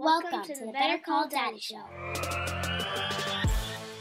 Welcome to the Better Call Daddy Show.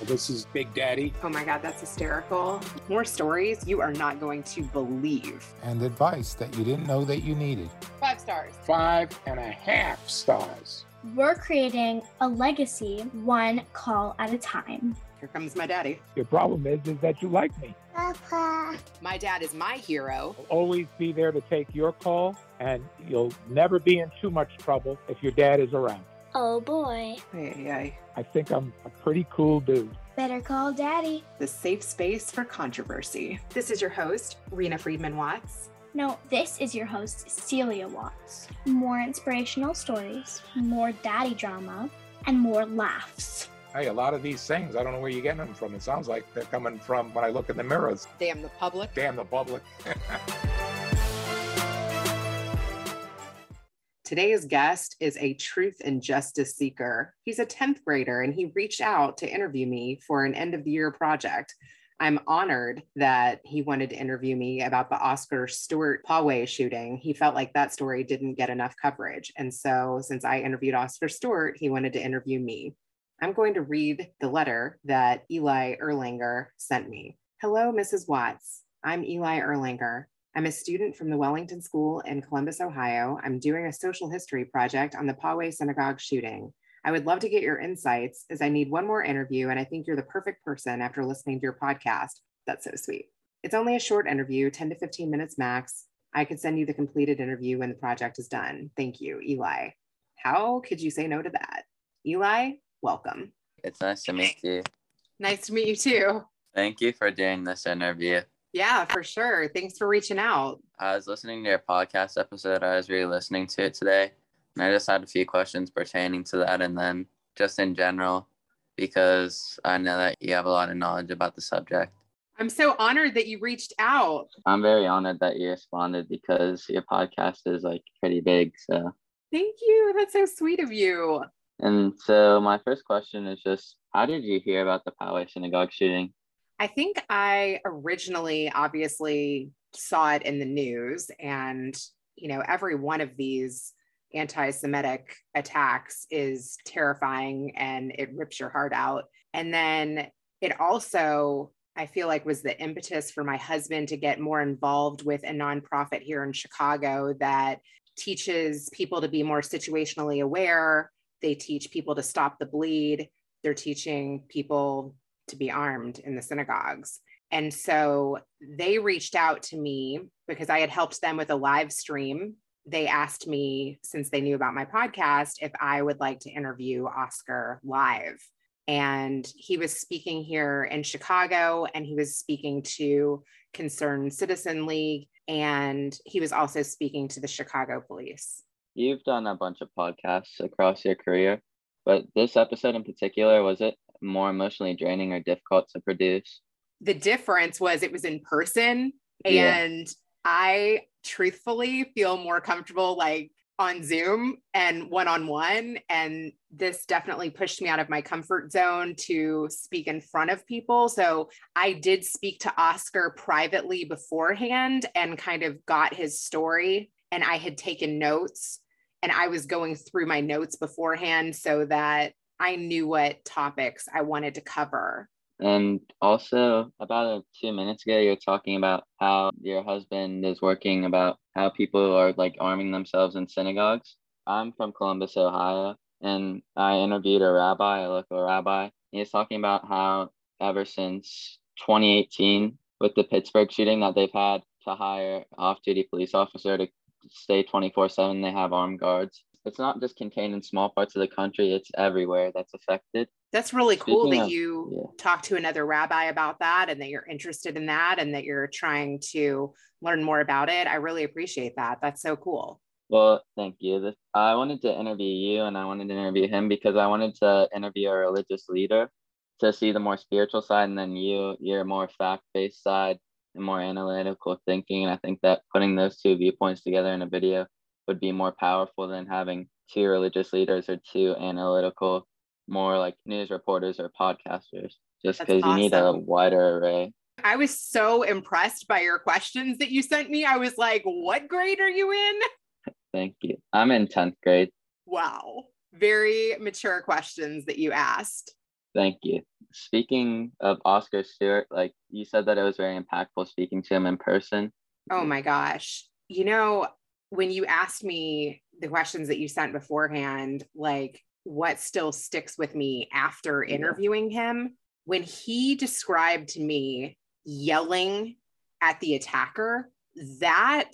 This is Big Daddy. Oh my God, that's hysterical. More stories you are not going to believe. And advice that you didn't know that you needed. Five stars. Five and a half stars. We're creating a legacy one call at a time. Here comes my daddy. Your problem is, is that you like me. Papa. My dad is my hero. I'll always be there to take your call, and you'll never be in too much trouble if your dad is around. Oh boy. Hey, hey, I think I'm a pretty cool dude. Better call daddy. the safe space for controversy. This is your host, Rena Friedman Watts. No, this is your host, Celia Watts. More inspirational stories, more daddy drama, and more laughs. Hey, a lot of these things, I don't know where you're getting them from. It sounds like they're coming from when I look in the mirrors. Damn the public. Damn the public. Today's guest is a truth and justice seeker. He's a 10th grader and he reached out to interview me for an end of the year project. I'm honored that he wanted to interview me about the Oscar Stewart Poway shooting. He felt like that story didn't get enough coverage. And so, since I interviewed Oscar Stewart, he wanted to interview me. I'm going to read the letter that Eli Erlanger sent me. Hello, Mrs. Watts. I'm Eli Erlanger. I'm a student from the Wellington School in Columbus, Ohio. I'm doing a social history project on the Poway Synagogue shooting. I would love to get your insights as I need one more interview, and I think you're the perfect person after listening to your podcast. That's so sweet. It's only a short interview, 10 to 15 minutes max. I could send you the completed interview when the project is done. Thank you, Eli. How could you say no to that? Eli, welcome. It's nice to meet you. Nice to meet you too. Thank you for doing this interview. Yeah, for sure. Thanks for reaching out. I was listening to your podcast episode. I was really listening to it today. And I just had a few questions pertaining to that and then just in general, because I know that you have a lot of knowledge about the subject. I'm so honored that you reached out. I'm very honored that you responded because your podcast is like pretty big. So, Thank you. That's so sweet of you. And so my first question is just how did you hear about the Poway synagogue shooting? I think I originally obviously saw it in the news, and you know, every one of these anti Semitic attacks is terrifying and it rips your heart out. And then it also, I feel like, was the impetus for my husband to get more involved with a nonprofit here in Chicago that teaches people to be more situationally aware. They teach people to stop the bleed. They're teaching people to be armed in the synagogues. And so they reached out to me because I had helped them with a live stream. They asked me, since they knew about my podcast, if I would like to interview Oscar live. And he was speaking here in Chicago and he was speaking to Concerned Citizen League and he was also speaking to the Chicago police. You've done a bunch of podcasts across your career, but this episode in particular, was it more emotionally draining or difficult to produce? the difference was it was in person Yeah. and i truthfully feel more comfortable like on zoom and one-on-one and this definitely pushed me out of my comfort zone to speak in front of people so i did speak to oscar privately beforehand and kind of got his story and i had taken notes and i was going through my notes beforehand so that i knew what topics i wanted to cover And also, about uh, two minutes ago, you're talking about how your husband is working about how people are like arming themselves in synagogues. I'm from Columbus, Ohio, and I interviewed a rabbi, a local rabbi. He was talking about how ever since 2018, with the Pittsburgh shooting, that they've had to hire off-duty police officer to stay 24/7. They have armed guards. It's not just contained in small parts of the country; it's everywhere that's affected. That's really cool that of- you yeah. talk to another rabbi about that and that you're interested in that and that you're trying to learn more about it. I really appreciate that. That's so cool. Well, thank you. This, I wanted to interview you and I wanted to interview him because I wanted to interview a religious leader to see the more spiritual side and then you, your more fact-based side and more analytical thinking. And I think that putting those two viewpoints together in a video would be more powerful than having two religious leaders or two analytical, more like news reporters or podcasters, just because you need a wider array. I was so impressed by your questions that you sent me. I was like, what grade are you in? Thank you. I'm in 10th grade. Wow. very mature questions that you asked. Thank you. Speaking of Oscar Stewart, like you said that it was very impactful speaking to him in person. Oh my gosh. You know, when you asked me the questions that you sent beforehand, like what still sticks with me after interviewing him, when he described to me yelling at the attacker, that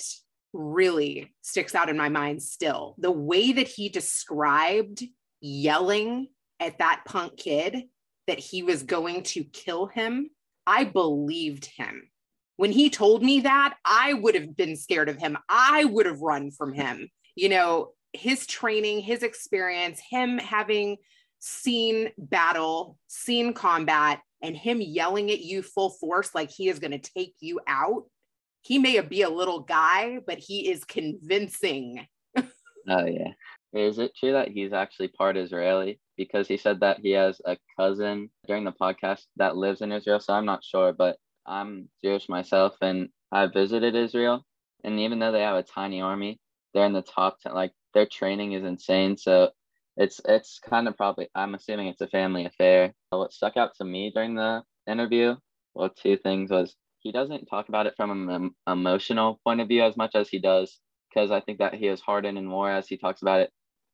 really sticks out in my mind still. The way that he described yelling at that punk kid that he was going to kill him, I believed him. When he told me that, I would have been scared of him. I would have run from him. You know, his training, his experience, him having seen battle, seen combat, and him yelling at you full force like he is going to take you out. He may be a little guy, but he is convincing. oh, yeah. Is it true that he's actually part Israeli? Because he said that he has a cousin during the podcast that lives in Israel. So I'm not sure, but I'm Jewish myself and I visited Israel. And even though they have a tiny army, they're in the top 10. Like their training is insane. So it's it's kind of probably I'm assuming it's a family affair. What stuck out to me during the interview, well, two things was he doesn't talk about it from an emotional point of view as much as he does because I think that he is hardened and more as he talks about it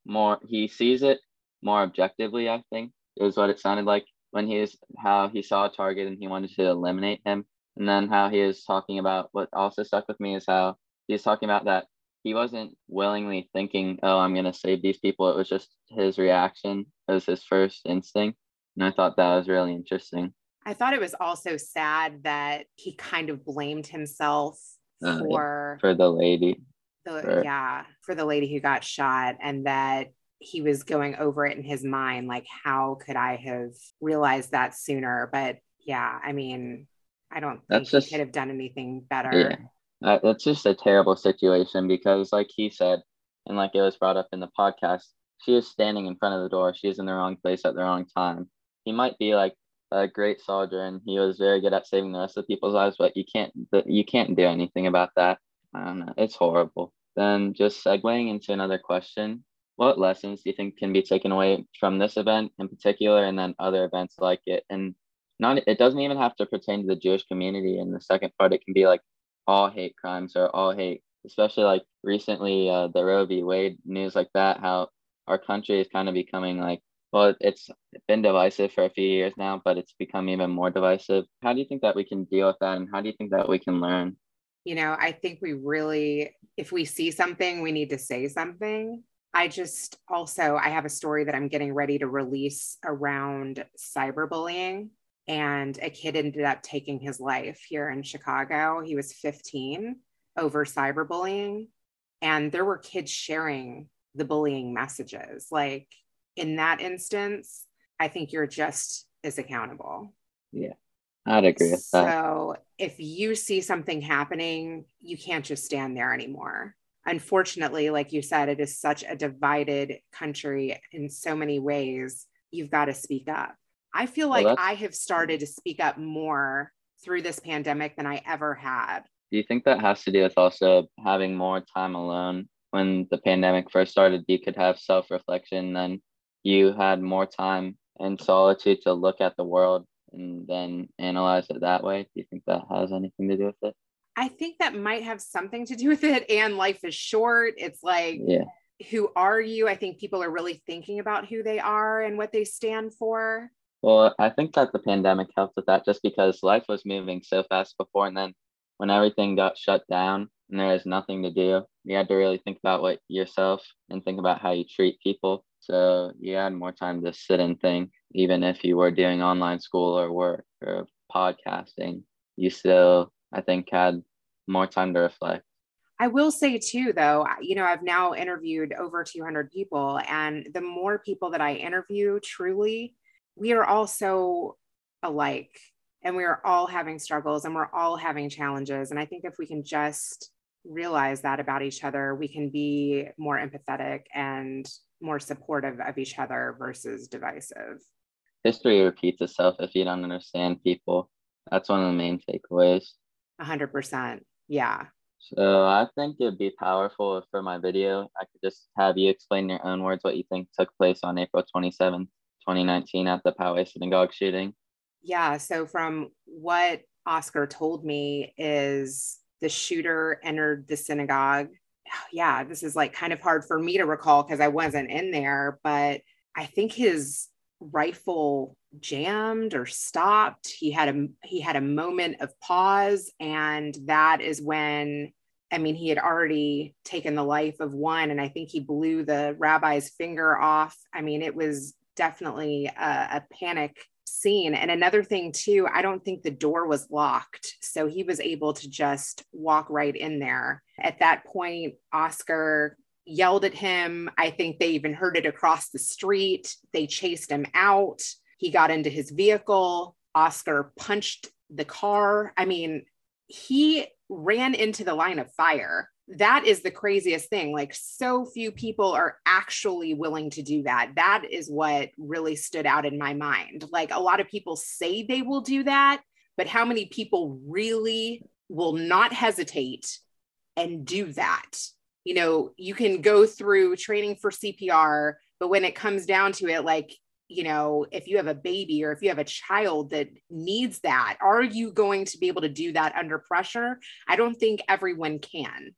more he sees it more objectively i think is what it sounded like when he was how he saw a target and he wanted to eliminate him. And then how he is talking about what also stuck with me is how he's talking about that he wasn't willingly thinking oh i'm going to save these people. It was just his reaction it was his first instinct. And i thought that was really interesting. I thought it was also sad that he kind of blamed himself uh, for for the lady the, right. yeah for the lady who got shot and that he was going over it in his mind like how could i have realized that sooner? But yeah i mean i don't think that's he could have done anything better. Yeah uh, that's just a terrible situation because like he said and like it was brought up in the podcast she is standing in front of the door. She is in the wrong place at the wrong time. He might be like a great soldier and he was very good at saving the rest of people's lives but you can't you can't do anything about that I don't know. It's horrible. Then just segueing into another question, what lessons do you think can be taken away from this event in particular and then other events like it? And not it doesn't even have to pertain to the Jewish community. In the second part, it can be like all hate crimes or all hate, especially like recently uh, the Roe v. Wade news like that, how our country is kind of becoming like well, it's been divisive for a few years now, but it's become even more divisive. How do you think that we can deal with that? And how do you think that we can learn? You know, I think we really, if we see something, we need to say something. I just also, I have a story that I'm getting ready to release around cyberbullying. And a kid ended up taking his life here in Chicago. He was 15 over cyberbullying. And there were kids sharing the bullying messages. Like in that instance, I think you're just as accountable. Yeah. I'd agree with that. So if you see something happening, you can't just stand there anymore. Unfortunately, like you said, it is such a divided country in so many ways. You've got to speak up. I feel like well, I have started to speak up more through this pandemic than I ever had. Do you think that has to do with also having more time alone? When the pandemic first started, you could have self reflection, then you had more time in solitude to look at the world and then analyze it that way? Do you think that has anything to do with it? I think that might have something to do with it. And life is short. It's like, yeah. who are you? I think people are really thinking about who they are and what they stand for. Well, I think that the pandemic helped with that just because life was moving so fast before. And then when everything got shut down and there was nothing to do, you had to really think about what yourself and think about how you treat people. So you had more time to sit and think, even if you were doing online school or work or podcasting, you still, I think, had more time to reflect. I will say too, though, you know, I've now interviewed over 200 people, and the more people that I interview, truly, we are all so alike and we are all having struggles and we're all having challenges. And I think if we can just realize that about each other, we can be more empathetic and more supportive of each other versus divisive. History repeats itself if you don't understand people. That's one of the main takeaways. A hundred percent. Yeah. So I think it'd be powerful for my video I could just have you explain in your own words what you think took place on April 27th, 2019 at the Poway Synagogue shooting. Yeah. So from what Oscar told me is the shooter entered the synagogue. Yeah, this is like kind of hard for me to recall because I wasn't in there, but I think his rifle jammed or stopped. He had a he had a moment of pause and that is when i mean he had already taken the life of one and i think he blew the rabbi's finger off. I mean it was definitely a, a panic scene. And another thing too i don't think the door was locked so he was able to just walk right in there. At that point oscar yelled at him. I think they even heard it across the street. They chased him out. He got into his vehicle. Oscar punched the car. I mean, he ran into the line of fire. That is the craziest thing. Like, so few people are actually willing to do that. That is what really stood out in my mind. Like, a lot of people say they will do that, but how many people really will not hesitate and do that? You know, you can go through training for CPR, but when it comes down to it, like, you know, if you have a baby or if you have a child that needs that, are you going to be able to do that under pressure? I don't think everyone can.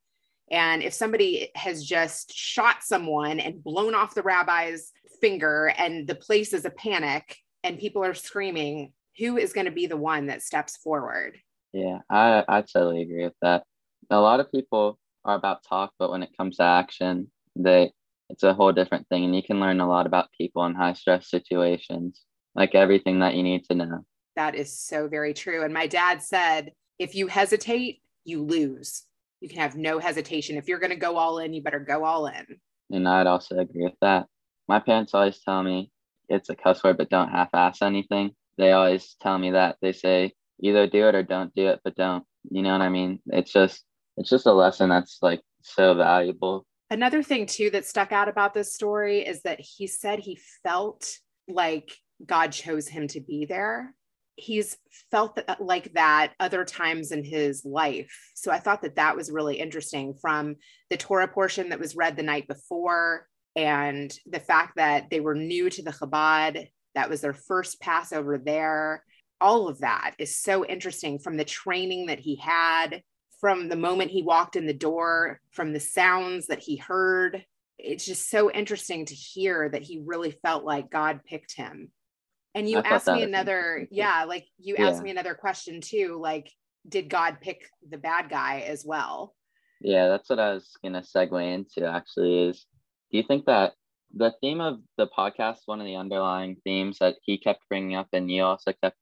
And if somebody has just shot someone and blown off the rabbi's finger and the place is a panic and people are screaming, who is going to be the one that steps forward? Yeah, I, I totally agree with that. A lot of people are about talk, but when it comes to action, they it's a whole different thing. And you can learn a lot about people in high stress situations, like everything that you need to know. That is so very true. And my dad said, if you hesitate, you lose. You can have no hesitation. If you're going to go all in, you better go all in. And I'd also agree with that. My parents always tell me it's a cuss word, but don't half ass anything. They always tell me that. They say either do it or don't do it, but don't. You know what I mean? It's just it's just a lesson that's like so valuable. Another thing too that stuck out about this story is that he said he felt like God chose him to be there. He's felt that, like that other times in his life. So I thought that that was really interesting from the Torah portion that was read the night before and the fact that they were new to the Chabad. That was their first Passover there. All of that is so interesting from the training that he had from the moment he walked in the door, from the sounds that he heard. It's just so interesting to hear that he really felt like God picked him. And you asked me another, yeah, like you yeah. asked me another question too, like, did God pick the bad guy as well? Yeah, that's what I was gonna segue into actually is do you think that the theme of the podcast, one of the underlying themes that he kept bringing up and you also kept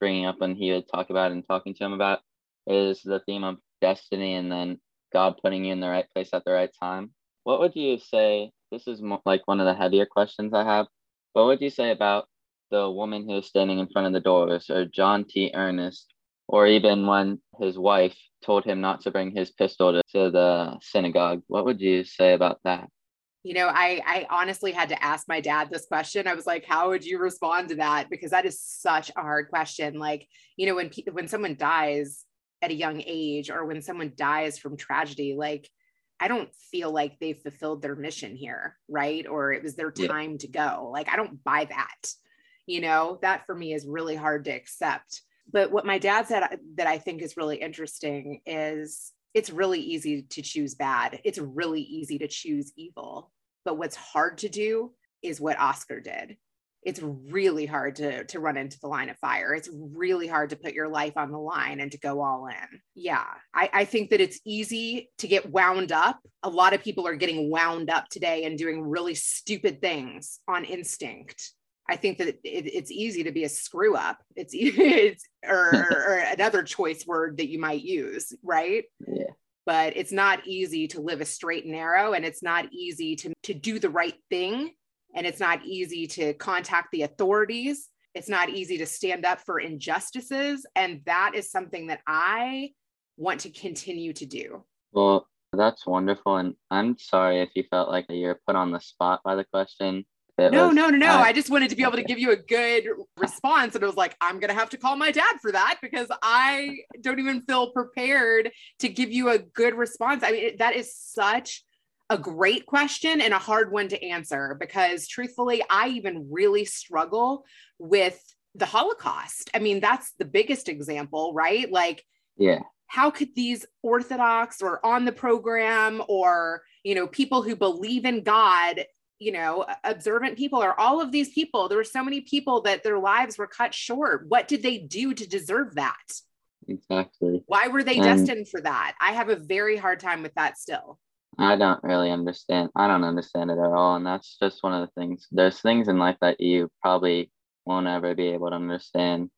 bringing up when he would talk about and talking to him about is the theme of destiny and then God putting you in the right place at the right time. What would you say? This is like one of the heavier questions I have. What would you say about the woman who was standing in front of the doors, or John T. Earnest, or even when his wife told him not to bring his pistol to, to the synagogue? What would you say about that? you know I, I honestly had to ask my dad this question i was like how would you respond to that because that is such a hard question like you know when when someone dies at a young age or when someone dies from tragedy like i don't feel like they've fulfilled their mission here right? Or it was their time yeah. to go. Like i don't buy that you know? That for me is really hard to accept. But what my dad said uh, that i think is really interesting is it's really easy to choose bad. It's really easy to choose evil. But what's hard to do is what oscar did it's really hard to to run into the line of fire it's really hard to put your life on the line and to go all in yeah I, I think that it's easy to get wound up a lot of people are getting wound up today and doing really stupid things on instinct I think that it, it's easy to be a screw up. It's, it's or, or, another choice word that you might use, right? Yeah. But it's not easy to live a straight and narrow, and it's not easy to to do the right thing and it's not easy to contact the authorities. It's not easy to stand up for injustices. And that is something that I want to continue to do. Well, that's wonderful. And I'm sorry if you felt like you're put on the spot by the question. it no, was- no, no, no. I- I just wanted to be able to give you a good response. And I was like, I'm going to have to call my dad for that because I don't even feel prepared to give you a good response. I mean, that is such a great question and a hard one to answer because truthfully, I even really struggle with the Holocaust. I mean, that's the biggest example, right? Like, yeah, how could these orthodox or on the program or you know people who believe in god you know observant people or all of these people there were so many people that their lives were cut short what did they do to deserve that exactly. why were they And- destined for that i have a very hard time with that still I don't really understand. I don't understand it at all. And that's just one of the things. There's things in life that you probably won't ever be able to understand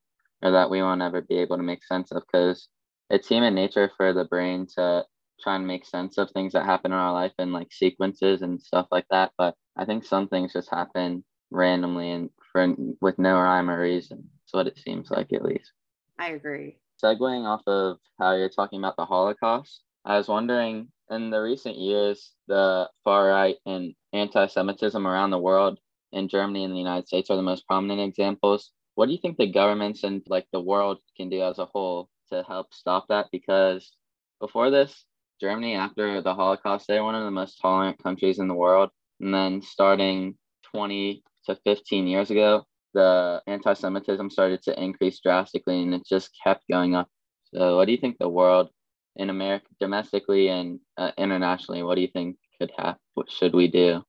or that we won't ever be able to make sense of because it's human nature for the brain to try and make sense of things that happen in our life in like sequences and stuff like that. But I think some things just happen randomly and for with no rhyme or reason. That's what it seems like at least. i agree segueing off of how you're talking about the Holocaust, I was wondering in the recent years, the far right and anti Semitism around the world in Germany and the United States are the most prominent examples. What do you think the governments and like the world can do as a whole to help stop that? Because before this, Germany, after the Holocaust, they were one of the most tolerant countries in the world. And then starting 20 to 15 years ago, the anti Semitism started to increase drastically and it just kept going up. So, what do you think the world in America, domestically and uh, internationally, what do you think could happen? What should we do?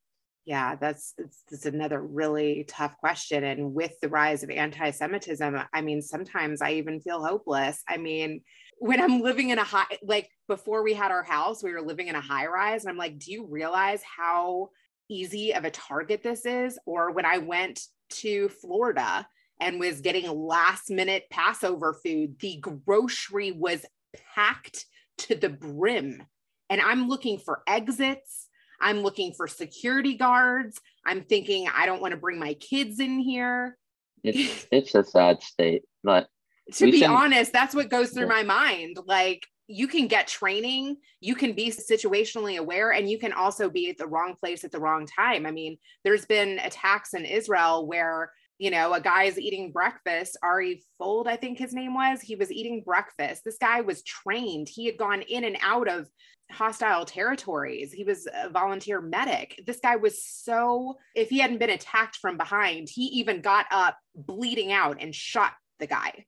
Yeah, that's it's, another really tough question. And with the rise of anti-Semitism, I mean, sometimes I even feel hopeless. I mean, when I'm living in a high, like before we had our house, we were living in a high rise, and I'm like, do you realize how easy of a target this is? Or when I went to Florida and was getting last minute Passover food, the grocery was packed to the brim. And I'm looking for exits. I'm looking for security guards. I'm thinking I don't want to bring my kids in here. It's it's a sad state, but To be can- honest, that's what goes through Yeah. my mind. Like you can get training, you can be situationally aware, and you can also be at the wrong place at the wrong time. I mean, there's been attacks in Israel where you know, a guy's eating breakfast. Ari Fuld, I think his name was. He was eating breakfast. This guy was trained. He had gone in and out of hostile territories. He was a volunteer medic. This guy was so, if he hadn't been attacked from behind, he even got up bleeding out and shot the guy.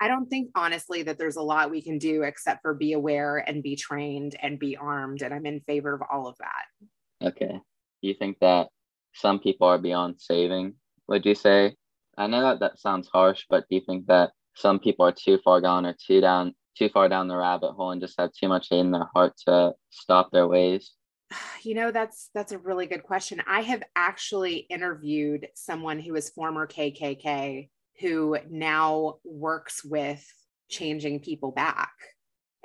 I don't think, honestly, that there's a lot we can do except for be aware and be trained and be armed. And I'm in favor of all of that. okay. You think that some people are beyond saving? Would you say? I know that that sounds harsh, but do you think that some people are too far gone or too down, too far down the rabbit hole and just have too much hate in their heart to stop their ways? You know, that's that's a really good question. I have actually interviewed someone who is former KKK who now works with changing people back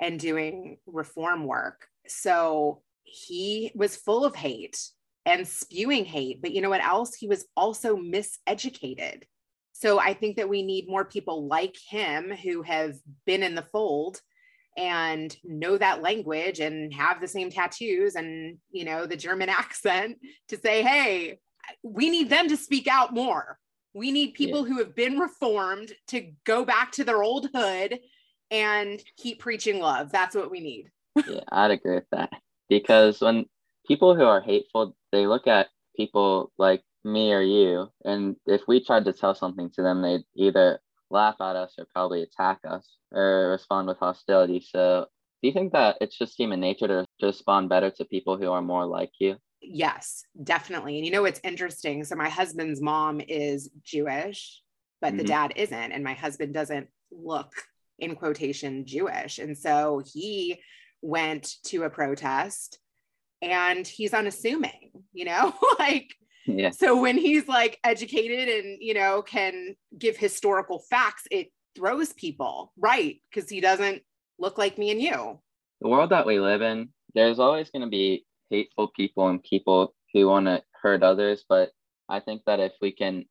and doing reform work. So he was full of hate and spewing hate, but you know what else? He was also miseducated. So I think that we need more people like him who have been in the fold and know that language and have the same tattoos and you know the german accent to say hey we need them to speak out more we need people who have been reformed to go back to their old hood and keep preaching love that's what we need yeah, I'd agree with that. Because when people who are hateful, they look at people like me or you, and if we tried to tell something to them, they'd either laugh at us or probably attack us or respond with hostility. So, do you think that it's just human nature to respond better to people who are more like you? yes definitely and you know what's interesting so my husband's mom is jewish but the Mhm. dad isn't and my husband doesn't look in quotation jewish and so he went to a protest and he's unassuming you know like Yeah, so when he's like educated and you know can give historical facts it throws people right because he doesn't look like me and you the world that we live in, there's always going to be hateful people and people who want to hurt others. But I think that if we can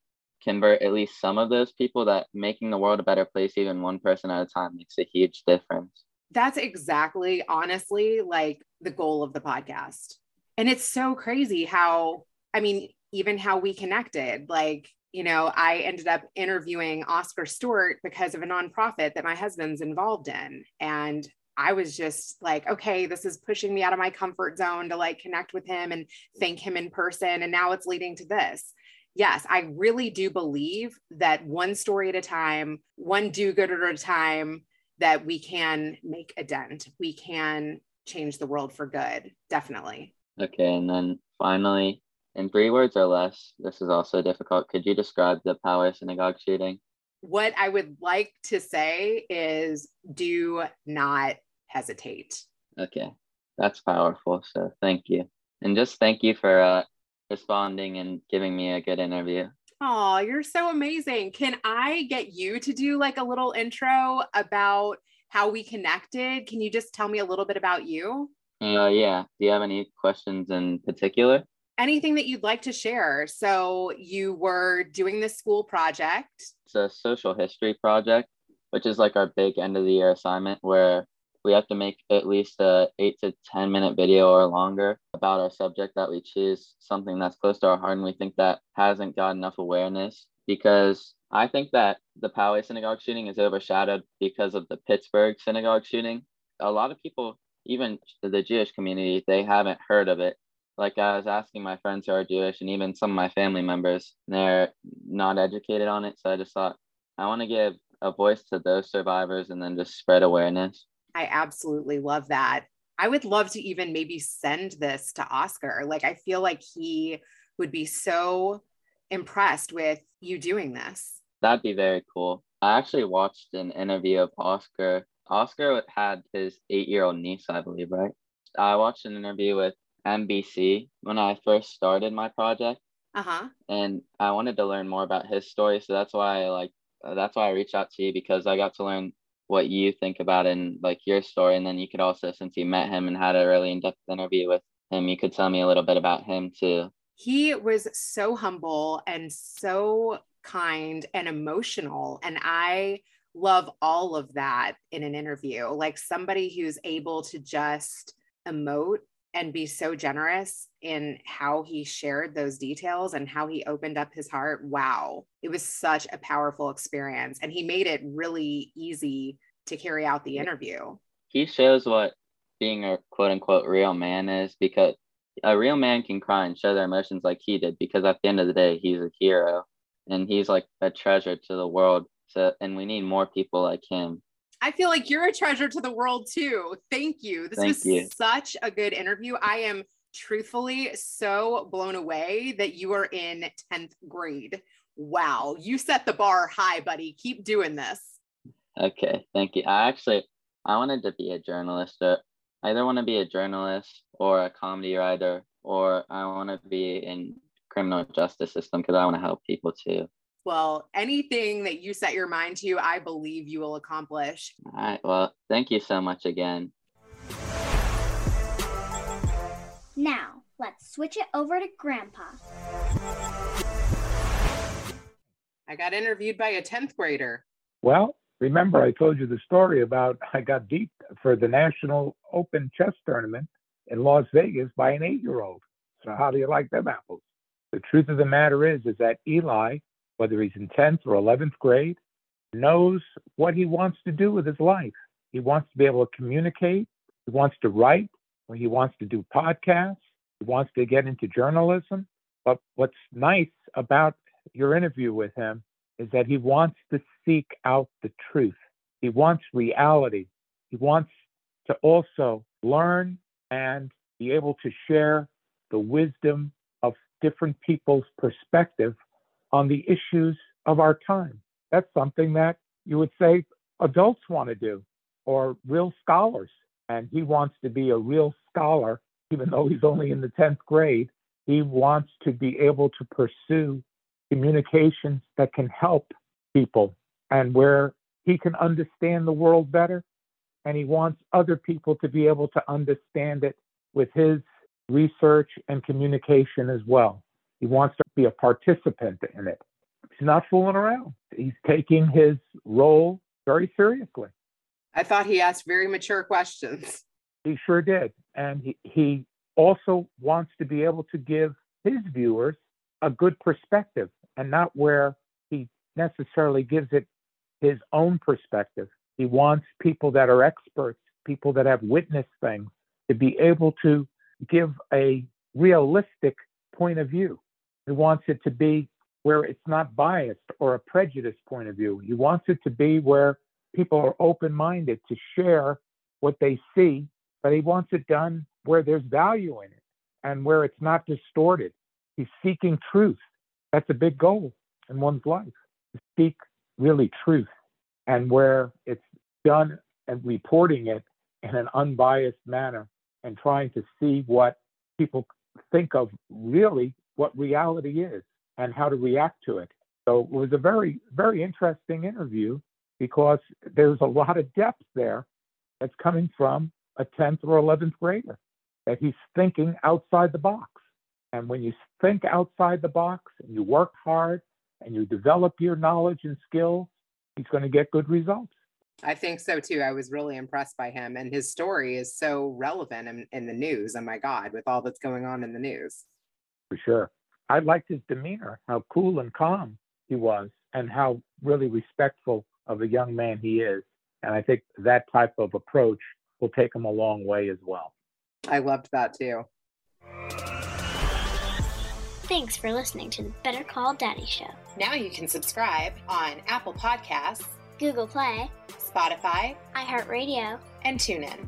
convert at least some of those people, that making the world a better place, even one person at a time, makes a huge difference. That's exactly honestly like the goal of the podcast and it's so crazy how i mean even how we connected. Like, you know, I ended up interviewing Oscar Stewart because of a nonprofit that my husband's involved in. And I was just like, okay, this is pushing me out of my comfort zone to like connect with him and thank him in person. And now it's leading to this. Yes, I really do believe that one story at a time, one do good at a time, that we can make a dent. We can change the world for good. Definitely. Okay. And then finally, in three words or less, this is also difficult. Could you describe the Poway Synagogue shooting? What I would like to say is do not hesitate. Okay. That's powerful. So thank you. And just thank you for uh, responding and giving me a good interview. Oh, you're so amazing. Can I get you to do like a little intro about how we connected? Can you just tell me a little bit about you? Uh, yeah. Do you have any questions in particular? Anything that you'd like to share? So, you were doing this school project. It's a social history project, which is like our big end of the year assignment where we have to make at least a eight to 10 minute video or longer about our subject that we choose, something that's close to our heart. And we think that hasn't got enough awareness because I think that the Poway synagogue shooting is overshadowed because of the Pittsburgh synagogue shooting. A lot of people, even the Jewish community, they haven't heard of it. Like I was asking my friends who are Jewish and even some of my family members, they're not educated on it. So I just thought I want to give a voice to those survivors and then just spread awareness. I absolutely love that. I would love to even maybe send this to Oscar. Like, I feel like he would be so impressed with you doing this. That'd be very cool. I actually watched an interview of Oscar. Oscar had his eight year old niece, I believe, right? I watched an interview with NBC when I first started my project. Uh-huh. And I wanted to learn more about his story. So that's why I like that's why I reached out to you because I got to learn what you think about and like your story. And then you could also, since you met him and had a really in depth interview with him, you could tell me a little bit about him too. He was so humble and so kind and emotional. And I love all of that in an interview. Like somebody who's able to just emote and be so generous in how he shared those details and how he opened up his heart. Wow. It was such a powerful experience. And he made it really easy to carry out the interview. He shows what being a quote unquote real man is because a real man can cry and show their emotions like he did because at the end of the day, he's a hero and he's like a treasure to the world. So, and we need more people like him. I feel like you're a treasure to the world too. Thank you. This Thank was you. such a good interview. I am truthfully so blown away that you are in 10th grade. Wow, you set the bar high, buddy. Keep doing this. Okay, thank you. I actually I wanted to be a journalist. I either want to be a journalist or a comedy writer, or I want to be in criminal justice system because I want to help people too. Well, anything that you set your mind to, I believe you will accomplish. All right. Well, thank you so much again. Now, let's switch it over to Grandpa. I got interviewed by a 10th grader. Well, remember I told you the story about I got beat for the National Open Chess Tournament in Las Vegas by an eight-year-old. So how do you like them apples? The truth of the matter is, is that Eli whether he's in 10th or 11th grade, knows what he wants to do with his life. He wants to be able to communicate, he wants to write, or he wants to do podcasts, he wants to get into journalism. But what's nice about your interview with him is that he wants to seek out the truth. He wants reality. He wants to also learn and be able to share the wisdom of different people's perspective on the issues of our time. That's something that you would say adults want to do or real scholars. And he wants to be a real scholar, even though he's only in the 10th grade. He wants to be able to pursue communications that can help people and where he can understand the world better. And he wants other people to be able to understand it with his research and communication as well. He wants to be a participant in it. He's not fooling around. He's taking his role very seriously. I thought he asked very mature questions. He sure did. And he, he also wants to be able to give his viewers a good perspective and not where he necessarily gives it his own perspective. He wants people that are experts, people that have witnessed things, to be able to give a realistic point of view. He wants it to be where it's not biased or a prejudiced point of view. He wants it to be where people are open minded to share what they see, but he wants it done where there's value in it and where it's not distorted. He's seeking truth. That's a big goal in one's life to seek really truth and where it's done and reporting it in an unbiased manner and trying to see what people think of really what reality is and how to react to it. So it was a very, very interesting interview because there's a lot of depth there that's coming from a 10th or 11th grader, that he's thinking outside the box. And when you think outside the box and you work hard and you develop your knowledge and skills, he's going to get good results. I think so too. I was really impressed by him, and his story is so relevant in, in the news. Oh my God, with all that's going on in the news. For sure. I liked his demeanor, how cool and calm he was, and how really respectful of a young man he is. And I think that type of approach will take him a long way as well. I loved that too. Thanks for listening to the Better Call Daddy Show. Now you can subscribe on Apple Podcasts, Google Play, Spotify, iHeartRadio, and TuneIn.